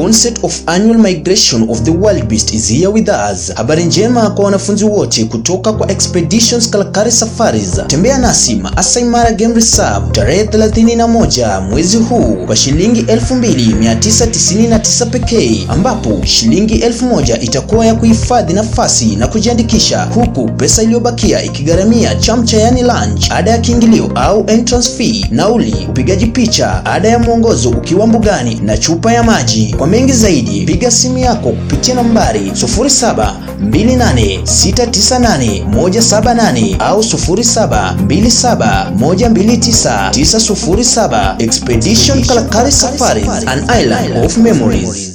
onset of annual migration of the wildebeest is here with us. Habari njema kwa wanafunzi wote kutoka kwa Expeditions Kalakari Safaris. Tembea nasi Maasai Mara Game Reserve tarehe 31 mwezi huu kwa shilingi 2999 pekee, ambapo shilingi 1000 itakuwa ya kuhifadhi nafasi na kujiandikisha, huku pesa iliyobakia ikigharamia chamcha, yani lunch, ada ya kiingilio au entrance fee, nauli, upigaji picha, ada ya mwongozo ukiwa mbugani na chupa ya maji. Kwa mengi zaidi, piga simu yako kupitia nambari 0728698178 au 0727129907. Expedition Kalakari Safaris, an island of memories.